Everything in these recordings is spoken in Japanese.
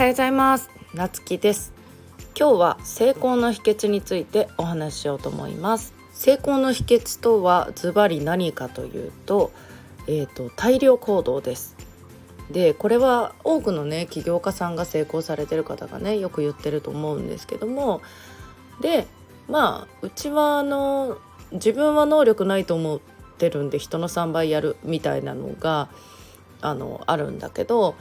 はようございます。なつきです。今日は成功の秘訣についてお話ししようと思います。成功の秘訣とはズバリ何かというとえー、と大量行動です。でこれは多くのね起業家さんが成功されてる方がねよく言ってると思うんですけども。でまあうちはあの自分は能力ないと思ってるんで人の3倍やるみたいなのがあのあるんだけど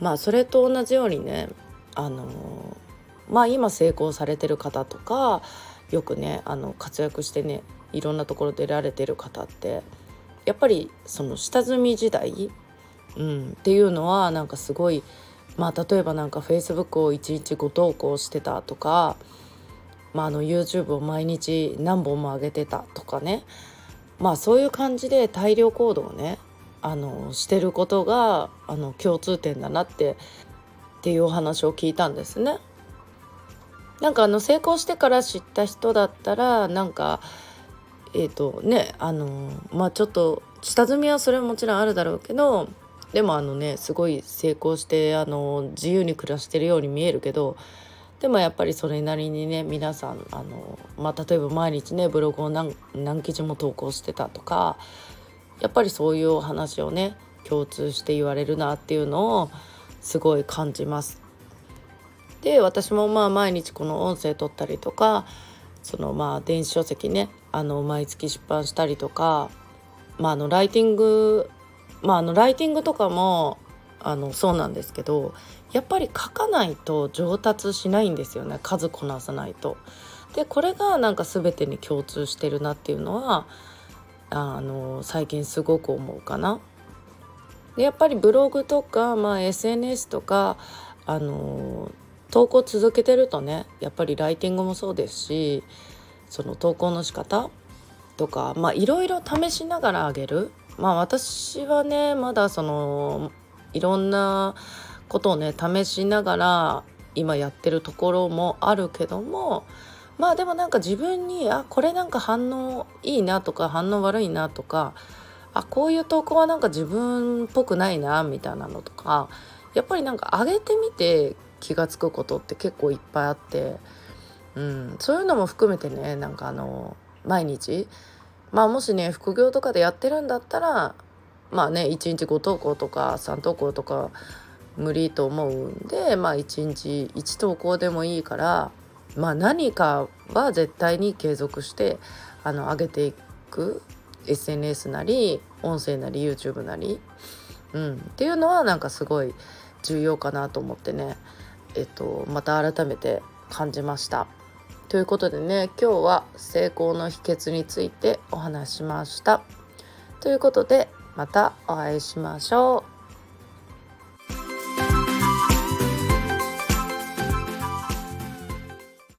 まあそれと同じようにねあのまあ今成功されてる方とかよくねあの活躍してねいろんなところ出られてる方ってやっぱりその下積み時代、うん、っていうのはなんかすごいまあ例えばなんかフェイスブックを1日5投稿してたとか、まあ、あの YouTube を毎日何本も上げてたとかねまあそういう感じで大量行動をねあのしてることがあの共通点だなってっていうお話を聞いたんですね。なんかあの成功してから知った人だったらなんかえっ、ー、とねあのまあちょっと下積みはそれはもちろんあるだろうけどでもあのねすごい成功してあの自由に暮らしてるように見えるけどでもやっぱりそれなりにね皆さんあの、まあ、例えば毎日ねブログを何何記事も投稿してたとかやっぱりそういうお話をね共通して言われるなっていうのをすごい感じます。で私もまあ毎日この音声取ったりとかそのまあ電子書籍ねあの毎月出版したりとか、まあ、あのライティングまああのライティングとかもあのそうなんですけどやっぱり書かないと上達しないんですよね数こなさないと。でこれがなんか全てに共通してるなっていうのはあの最近すごく思うかな。でやっぱりブログとか、まあ、SNS とかあの投稿続けてるとねやっぱりライティングもそうですしその投稿の仕方とかまあいろいろ試しながらあげるまあ私はねまだそのいろんなことをね試しながら今やってるところもあるけどもまあでもなんか自分にあこれなんか反応いいなとか反応悪いなとかあこういう投稿はなんか自分っぽくないなみたいなのとかやっぱりなんか上げてみて気が付くことって結構いっぱいあって、うん、そういうのも含めてねなんかあの毎日まあもしね副業とかでやってるんだったらまあね1日5投稿とか3投稿とか無理と思うんでまあ1日1投稿でもいいからまあ、何かは絶対に継続してあの上げていく SNS なり音声なり YouTube なり、うん、っていうのはなんかすごい重要かなと思ってね、えっと、また改めて感じました。ということでね今日は成功の秘訣についてお話しました。ということでまたお会いしましょう。